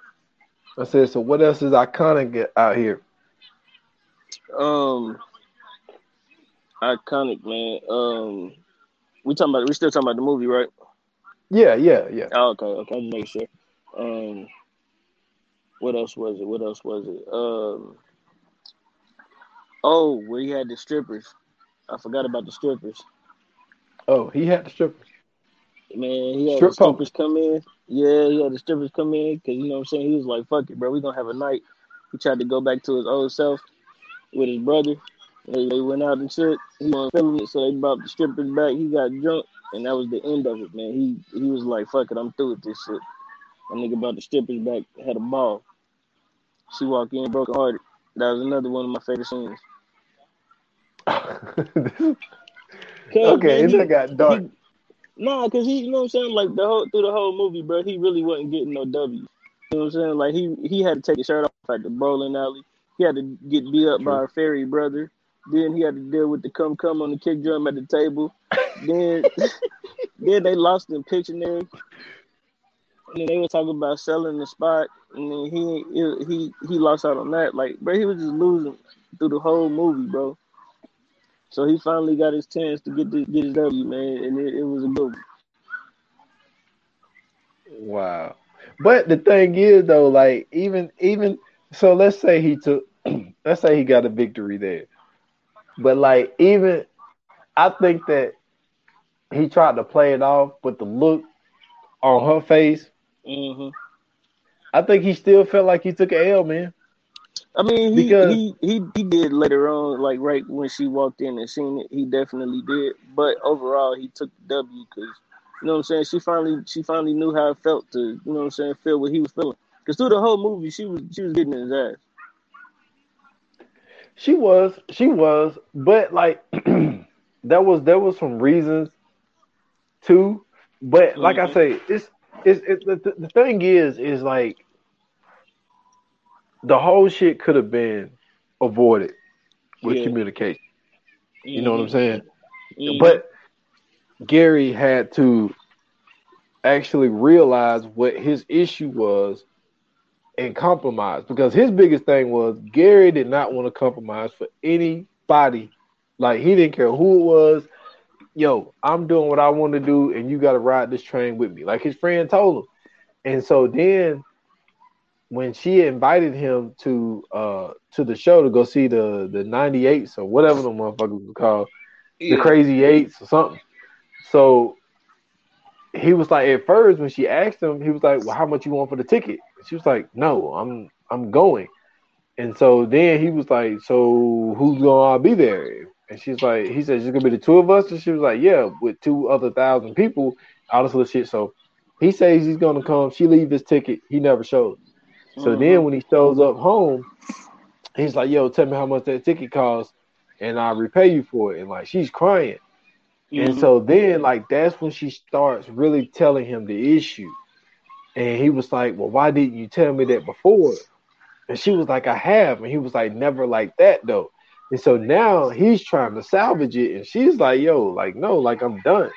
I said, so what else is iconic out here? Um, iconic, man. Um, we talking about we still talking about the movie, right? Yeah, yeah, yeah. Oh, okay, okay. Make sure. Um, what else was it? What else was it? Um, oh, where he had the strippers. I forgot about the strippers. Oh, he had the strippers. Man, he had Strip the strippers come in. Yeah, he had the strippers come in because you know what I'm saying. He was like, "Fuck it, bro. We gonna have a night." He tried to go back to his old self with his brother. They, they went out and shit. He wasn't feeling it, so they brought the strippers back. He got drunk, and that was the end of it, man. He he was like, "Fuck it, I'm through with this shit." That nigga brought the strippers back, had a ball. She walked in broken hearted. That was another one of my favorite scenes. okay, man, that got dark. He, nah, cause he, you know what I'm saying, like the whole through the whole movie, bro, he really wasn't getting no W. You know what I'm saying? Like he he had to take his shirt off at the bowling alley. He had to get beat up by a fairy brother. Then he had to deal with the come come on the kick drum at the table. then then they lost in Pictionary. And then they were talking about selling the spot, and then he he he lost out on that. Like, bro, he was just losing through the whole movie, bro. So he finally got his chance to get the, get his W, man, and it, it was a good one. Wow. But the thing is though, like even even so let's say he took let's say he got a victory there. But like even I think that he tried to play it off, but the look on her face, hmm I think he still felt like he took an L, man. I mean, he, Because- he he he did later on, like right when she walked in and seen it, he definitely did. But overall, he took the W because you know what I'm saying. She finally she finally knew how it felt to you know what I'm saying feel what he was feeling. Because through the whole movie, she was she was getting his ass. She was, she was, but like there was there was some reasons too. But like I Mhm. say, it's it's, it's the, the thing is is like the whole shit could have been avoided with Yeah. communication. You know what I'm Mhm. saying? Mhm. But Gary had to actually realize what his issue was and compromise because his biggest thing was Gary did not want to compromise for anybody. Like he didn't care who it was. Yo, I'm doing what I want to do, and you got to ride this train with me. Like his friend told him. And so then when she invited him to uh to the show to go see the the 98s or whatever the motherfuckers were called, the crazy eights or something. So he was like, at first when she asked him, he was like, "Well, how much you want for the ticket?" And she was like, "No, I'm I'm going." And so then he was like, "So who's gonna be there?" And she's like, "He said it's gonna be the two of us." And she was like, "Yeah, with two other thousand people, all this little shit." So he says he's gonna come. She leave his ticket. He never shows. So Mhm. then when he shows up home, he's like, "Yo, tell me how much that ticket costs, and I'll repay you for it." And like she's crying. And Mhm. so then, like, that's when she starts really telling him the issue. And he was like, Well, why didn't you tell me that before? And she was like, I have. And he was like, Never like that, though. And so now he's trying to salvage it. And she's like, Yo, like, no, like, I'm done.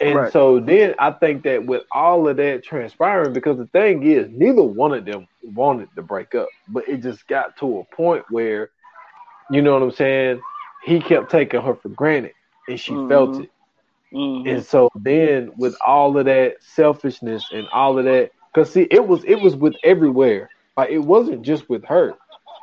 And Right. so then I think that with all of that transpiring, because the thing is, neither one of them wanted to break up, but it just got to a point where, you know what I'm saying? He kept taking her for granted and she felt Mhm. it. Mhm. And so then with all of that selfishness and all of that, because see, it was it was with everywhere. Like it wasn't just with her.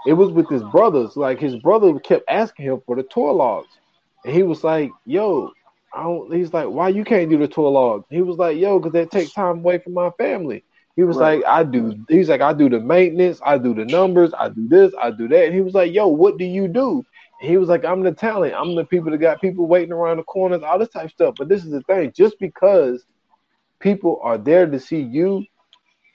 It was with his brothers. Like his brother kept asking him for the tour logs. And he was like, yo, I don't he's like, why you can't do the tour logs? He was like, yo, because that takes time away from my family. He was Right. like, I do he's like, I do the maintenance, I do the numbers, I do this, I do that. And he was like, Yo, what do you do? He was like, I'm the talent. I'm the people that got people waiting around the corners, all this type of stuff. But this is the thing, just because people are there to see you,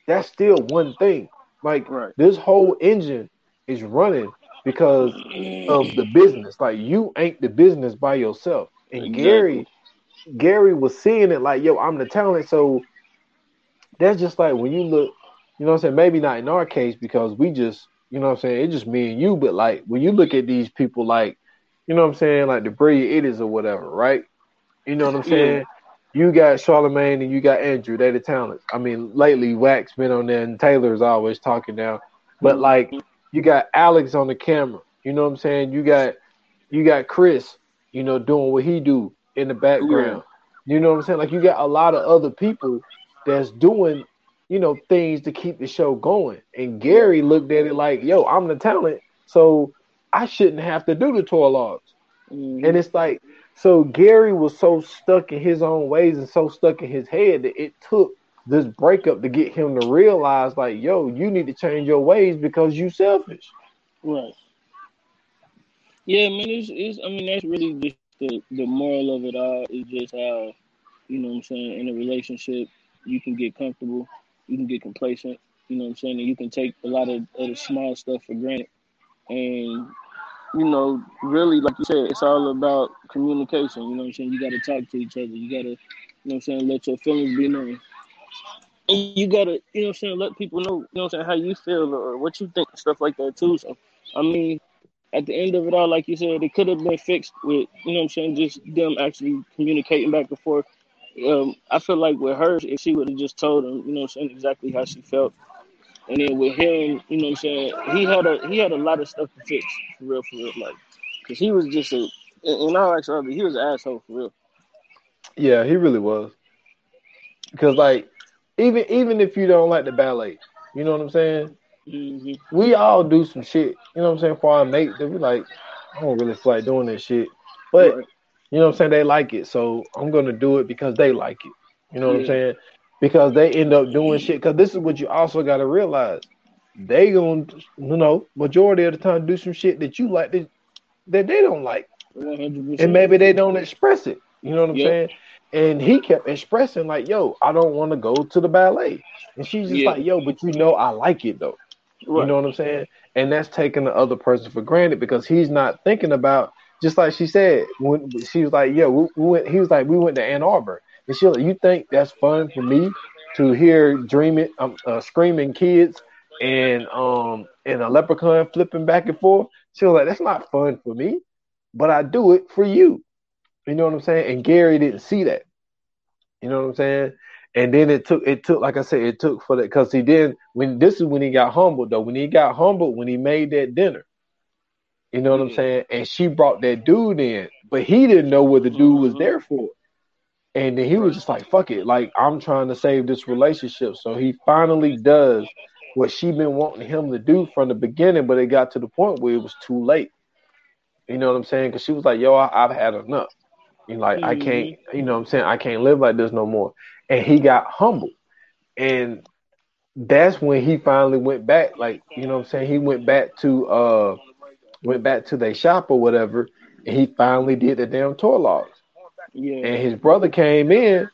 that's still one thing. Like Right. this whole engine is running because of the business. Like you ain't the business by yourself. And Exactly. Gary, Gary was seeing it like, yo, I'm the talent. So that's just like when you look, you know what I'm saying? Maybe not in our case because we just you know what I'm saying? It's just me and you. But like when you look at these people, like you know what I'm saying, like the brilliant idiots or whatever, right? You know what I'm saying? You got Charlamagne and you got Andrew. They're the talents. I mean, lately Wax been on there and Taylor's always talking now. But mm-hmm. like you got Alex on the camera. You know what I'm saying? You got you got Chris, you know, doing what he do in the background. You know what I'm saying? Like you got a lot of other people that's doing, you know, things to keep the show going. And Gary looked at it like, yo, I'm the talent, so I shouldn't have to do the tour logs. Mhm. And it's like, so Gary was so stuck in his own ways and so stuck in his head that it took this breakup to get him to realize, like, yo, you need to change your ways because you selfish. Right. Yeah, I man. It's, it's. I mean, that's really just the the moral of it all. Is just how, you know, what I'm saying, in a relationship, you can get comfortable, you can get complacent. You know, what I'm saying, and you can take a lot of, the small stuff for granted. And you know, really, like you said, it's all about communication. You know, what I'm saying, you got to talk to each other. You got to, you know, what I'm saying, let your feelings be known. And you gotta, you know what I'm saying, let people know, you know what I'm saying, how you feel or what you think, stuff like that too. So I mean, at the end of it all, like you said, it could have been fixed with, you know what I'm saying, just them actually communicating back and forth. Um, I feel like with her, if she would have just told him, you know what I'm saying, exactly how she felt. And then with him, you know what I'm saying, he had a he had a lot of stuff to fix, for real, for real. Like, cause he was just a in all actuality, he was an asshole for real. Yeah, he really was. Because like, even even if you don't like the ballet, you know what I'm saying? hmm We all do some shit. You know what I'm saying? For our mate, that we like, I don't really feel like doing this shit, but Right. You know what I'm saying? They like it, so I'm gonna do it because they like it. You know what I'm saying? Because they end up doing shit. Because this is what you also gotta realize. They gonna, you know, majority of the time do some shit that you like that, that they don't like. One hundred and percent. And maybe they don't express it. You know what I'm Yep. saying? And he kept expressing like, "Yo, I don't want to go to the ballet," and she's just Yeah. like, "Yo, but you know I like it though." Right. You know what I'm saying? And that's taking the other person for granted because he's not thinking about just like she said when she was like, "Yeah, we, we went." He was like, "We went to Ann Arbor," and she was like, "You think that's fun for me to hear dreaming, um, uh, screaming kids and um and a leprechaun flipping back and forth?" She was like, "That's not fun for me, but I do it for you." You know what I'm saying? And Gary didn't see that. You know what I'm saying? And then it took it took like I said it took for that because he didn't when this is when he got humbled though when he got humbled when he made that dinner. You know what I'm saying? And she brought that dude in, but he didn't know what the dude was Mhm. there for. And then he was just like, "Fuck it!" Like I'm trying to save this relationship. So he finally does what she been wanting him to do from the beginning, but it got to the point where it was too late. You know what I'm saying? Because she was like, "Yo, I, I've had enough. You like, I can't. You know what I'm saying? I can't live like this no more." And he got humbled, and that's when he finally went back. Like, you know what I'm saying? He went back to uh, went back to their shop or whatever, and he finally did the damn tour logs. Yeah. And his brother came in,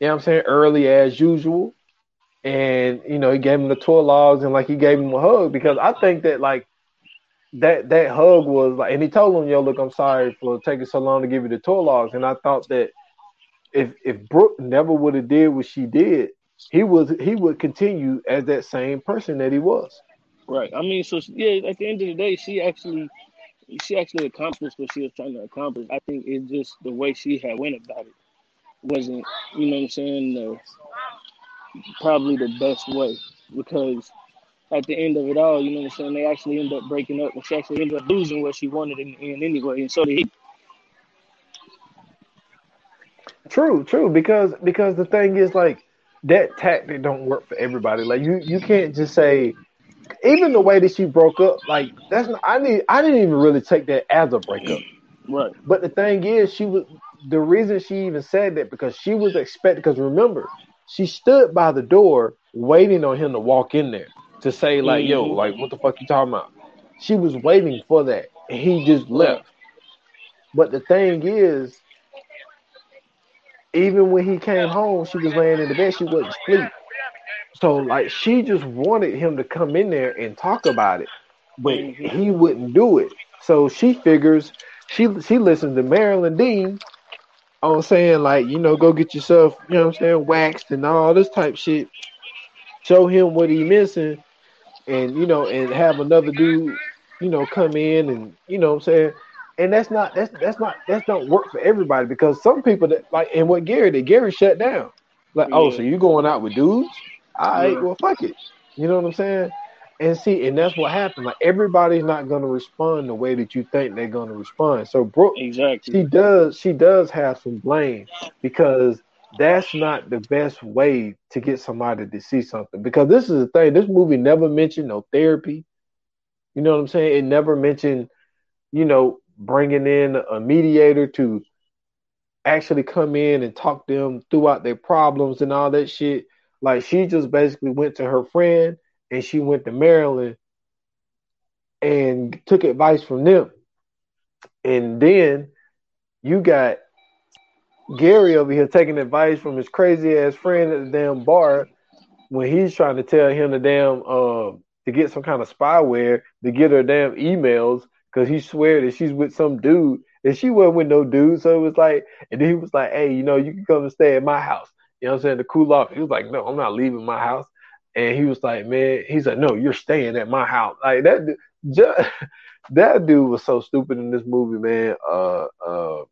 you know what I'm saying, early as usual. And, you know, he gave him the tour logs and like he gave him a hug because I think that like that that hug was like and he told him, yo, look, I'm sorry for taking so long to give you the tour logs. And I thought that if if Brooke never would have did what she did, he was he would continue as that same person that he was. Right. I mean, so yeah. At the end of the day, she actually, she actually accomplished what she was trying to accomplish. I think it's just the way she had went about it wasn't, you know, what I'm saying, the, probably the best way because at the end of it all, you know, what I'm saying, they actually end up breaking up, and she actually ended up losing what she wanted in the end anyway, and so did he. True, true. Because because the thing is like that tactic don't work for everybody. Like you you can't just say even the way that she broke up, like that's not, I need I didn't even really take that as a breakup. Right. But the thing is, she was the reason she even said that because she was expecting. Because remember, she stood by the door waiting on him to walk in there to say like, "Yo, Mhm. like what the fuck you talking about?" She was waiting for that, and he just left. But the thing is, even when he came home, she was laying in the bed. She wasn't asleep. So like she just wanted him to come in there and talk about it, but he wouldn't do it. So she figures she she listens to Marilyn Dean on saying like, you know, go get yourself, you know what I'm saying, waxed and all this type shit. Show him what he missing. and you know, and have another dude, you know, come in and you know what I'm saying. And that's not that's that's not that's don't work for everybody because some people that like and what Gary did, Gary shut down. Like, oh, so you going out with dudes? All right, Yeah. well fuck it. You know what I'm saying? And see, and that's what happened. Like everybody's not gonna respond the way that you think they're gonna respond. So Brooke Exactly. she does she does have some blame because that's not the best way to get somebody to see something because this is the thing this movie never mentioned no therapy you know what i'm saying it never mentioned you know bringing in a mediator to actually come in and talk them throughout their problems and all that shit like she just basically went to her friend and she went to Marilyn and took advice from them and then you got Gary over here taking advice from his crazy ass friend at the damn bar when he's trying to tell him the damn uh to get some kind of spyware to get her damn emails because he swear that she's with some dude and she wasn't with no dude. So it was like, and then he was like, "Hey, you know, you can come and stay at my house." You know what I'm saying to cool off. He was like, "No, I'm not leaving my house." And he was like, "Man," he's like, "No, you're staying at my house." Like that, du- ju- that dude was so stupid in this movie, man. Uh, uh,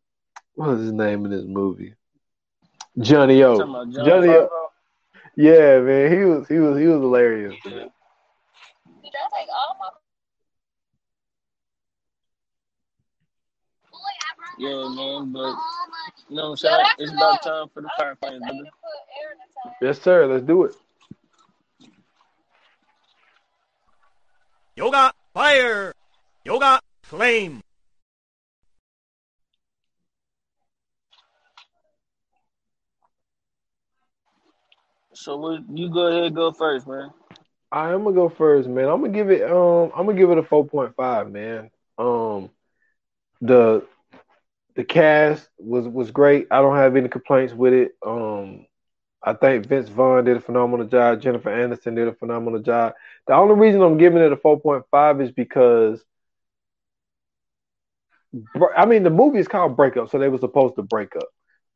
what was his name in this movie? Johnny O. about John Johnny O. Favreau. Yeah, man, he was he was he was hilarious. man. I take all my? Boy, I brought my Yeah, man, but my you know what I'm saying? It's about time for the I was firefighters, brother. saying to put air in the tire. Yes, sir. Let's do it. Yoga fire. Yoga flame. So what, you go ahead, go first, man. I am gonna go first, man. I'm gonna give it um I'm gonna give it a four point five, man. Um the the cast was was great. I don't have any complaints with it. Um I think Vince Vaughn did a phenomenal job. Jennifer Aniston did a phenomenal job. The only reason I'm giving it a 4.5 is because, I mean, the movie is called Breakup, so they were supposed to break up.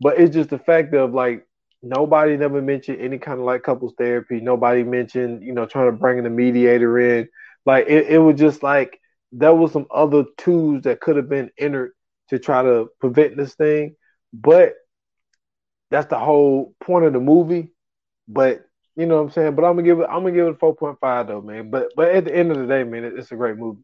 But it's just the fact of like nobody never mentioned any kind of like couples therapy. Nobody mentioned, you know, trying to bring in a mediator in. Like it, it was just like there was some other tools that could have been entered to try to prevent this thing. But that's the whole point of the movie. But you know what I'm saying. But I'm gonna give it. I'm gonna give it 4.5 though, man. But but at the end of the day, man, it, it's a great movie.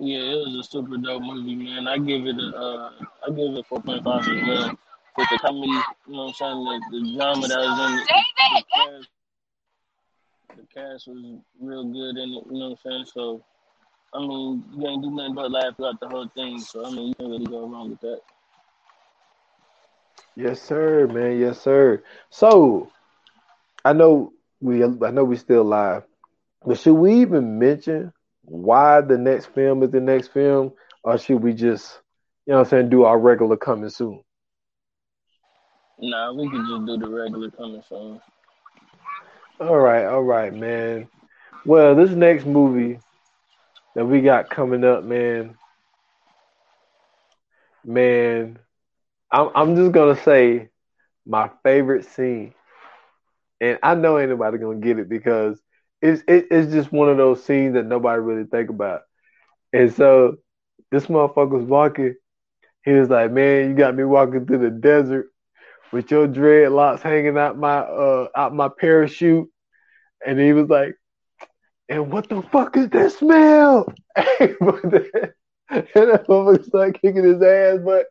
Yeah, it was a super dope movie, man. I give it a, uh, I give it four point five as well. With the comedy, you know what I'm saying, the, the drama that was in it, David, the cast, the cast was real good in it, you know what I'm saying. So, I mean, you ain't do nothing but laugh throughout the whole thing. So, I mean, you can't really go wrong with that. Yes, sir, man. Yes, sir. So I know we. I know we still live, but should we even mention why the next film is the next film, or should we just, you know, what I'm saying, do our regular coming soon? Nah, we can just do the regular coming soon. All right, all right, man. Well, this next movie that we got coming up, man, man, I'm I'm just gonna say my favorite scene, and I know anybody gonna get it because it's it, it's just one of those scenes that nobody really think about. And so this motherfucker was walking. He was like, "Man, you got me walking through the desert with your dreadlocks hanging out my uh out my parachute." And he was like, "And what the fuck is that smell?" and that motherfucker started kicking his ass. But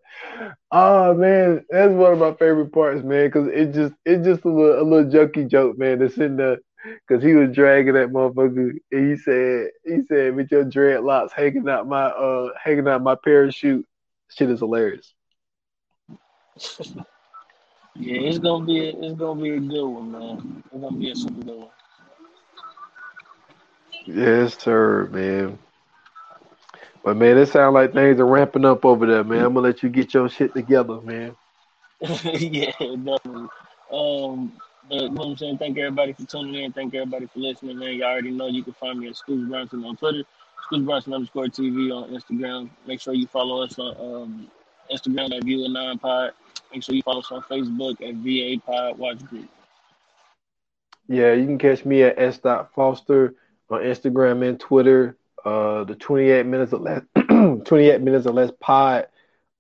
oh man, that's one of my favorite parts, man, because it just it's just a little a little jokey joke, man. That's in the because he was dragging that motherfucker. And he said he said with your dreadlocks hanging out my uh hanging out my parachute. Shit is hilarious. Yeah, it's gonna be a, it's gonna be a good one, man. It's gonna be a super good one. Yes, sir, man. But man, it sounds like things are ramping up over there, man. I'm gonna let you get your shit together, man. yeah, definitely. Um, but you know what I'm saying? Thank everybody for tuning in. Thank everybody for listening, man. You already know you can find me at Scoops Bronson on Twitter, Scoops Bronson underscore TV on Instagram. Make sure you follow us on um, Instagram at View Anon Pod. Make sure you follow us on Facebook at VA Pod Watch Group. Yeah, you can catch me at s. Foster on Instagram and Twitter. Uh, the 28 minutes or less, 28 minutes or less pod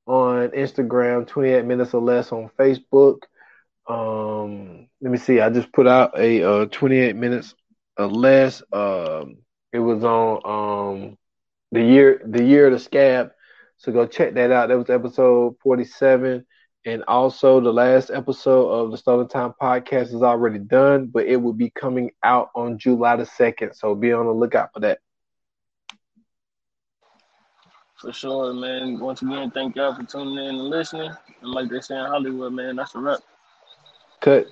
on Instagram, 28 minutes or less on Facebook. Um, let me see. I just put out a uh 28 minutes or less. Um, it was on um the year the year of the scab. So go check that out. That was episode 47. And also the last episode of the Stolen Time podcast is already done, but it will be coming out on July the 2nd. So be on the lookout for that. For sure, man. Once again, thank y'all for tuning in and listening. And like they say in Hollywood, man, that's a wrap. Cut.